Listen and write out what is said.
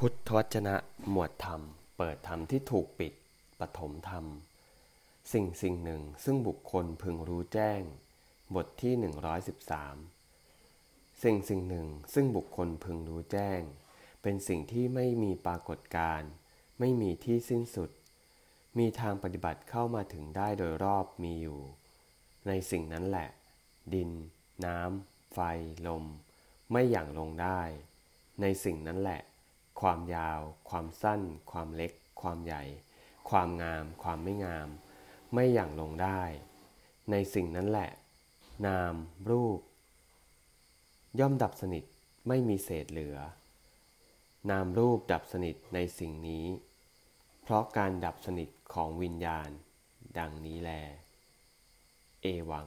พุทธวจนะหมวดธรรม เปิดธรรมที่ถูกปิดปฐมธรรม สิ่งสิ่งหนึ่งซึ่งบุคคลพึงรู้แจ้ง บทที่ 113 สิ่งสิ่งหนึ่งซึ่งบุคคลพึงรู้แจ้ง เป็นสิ่งที่ไม่มีปรากฏการณ์ไม่มีที่สิ้นสุด มีทางปฏิบัติเข้ามาถึงได้โดยรอบมีอยู่ ในสิ่งนั้นแหละ ดิน น้ำไฟ ลม ไม่อย่างลงได้ ในสิ่งนั้นแหละ ความยาว ความสั้น ความเล็ก ความใหญ่ ความงาม ความไม่งาม ไม่อย่างลงได้ ในสิ่งนั้นแหละ นาม รูป ย่อมดับสนิทไม่มีเศษเหลือ นามรูปดับสนิทในสิ่งนี้ เพราะการดับสนิทของวิญญาณ ดังนี้แล เอวัง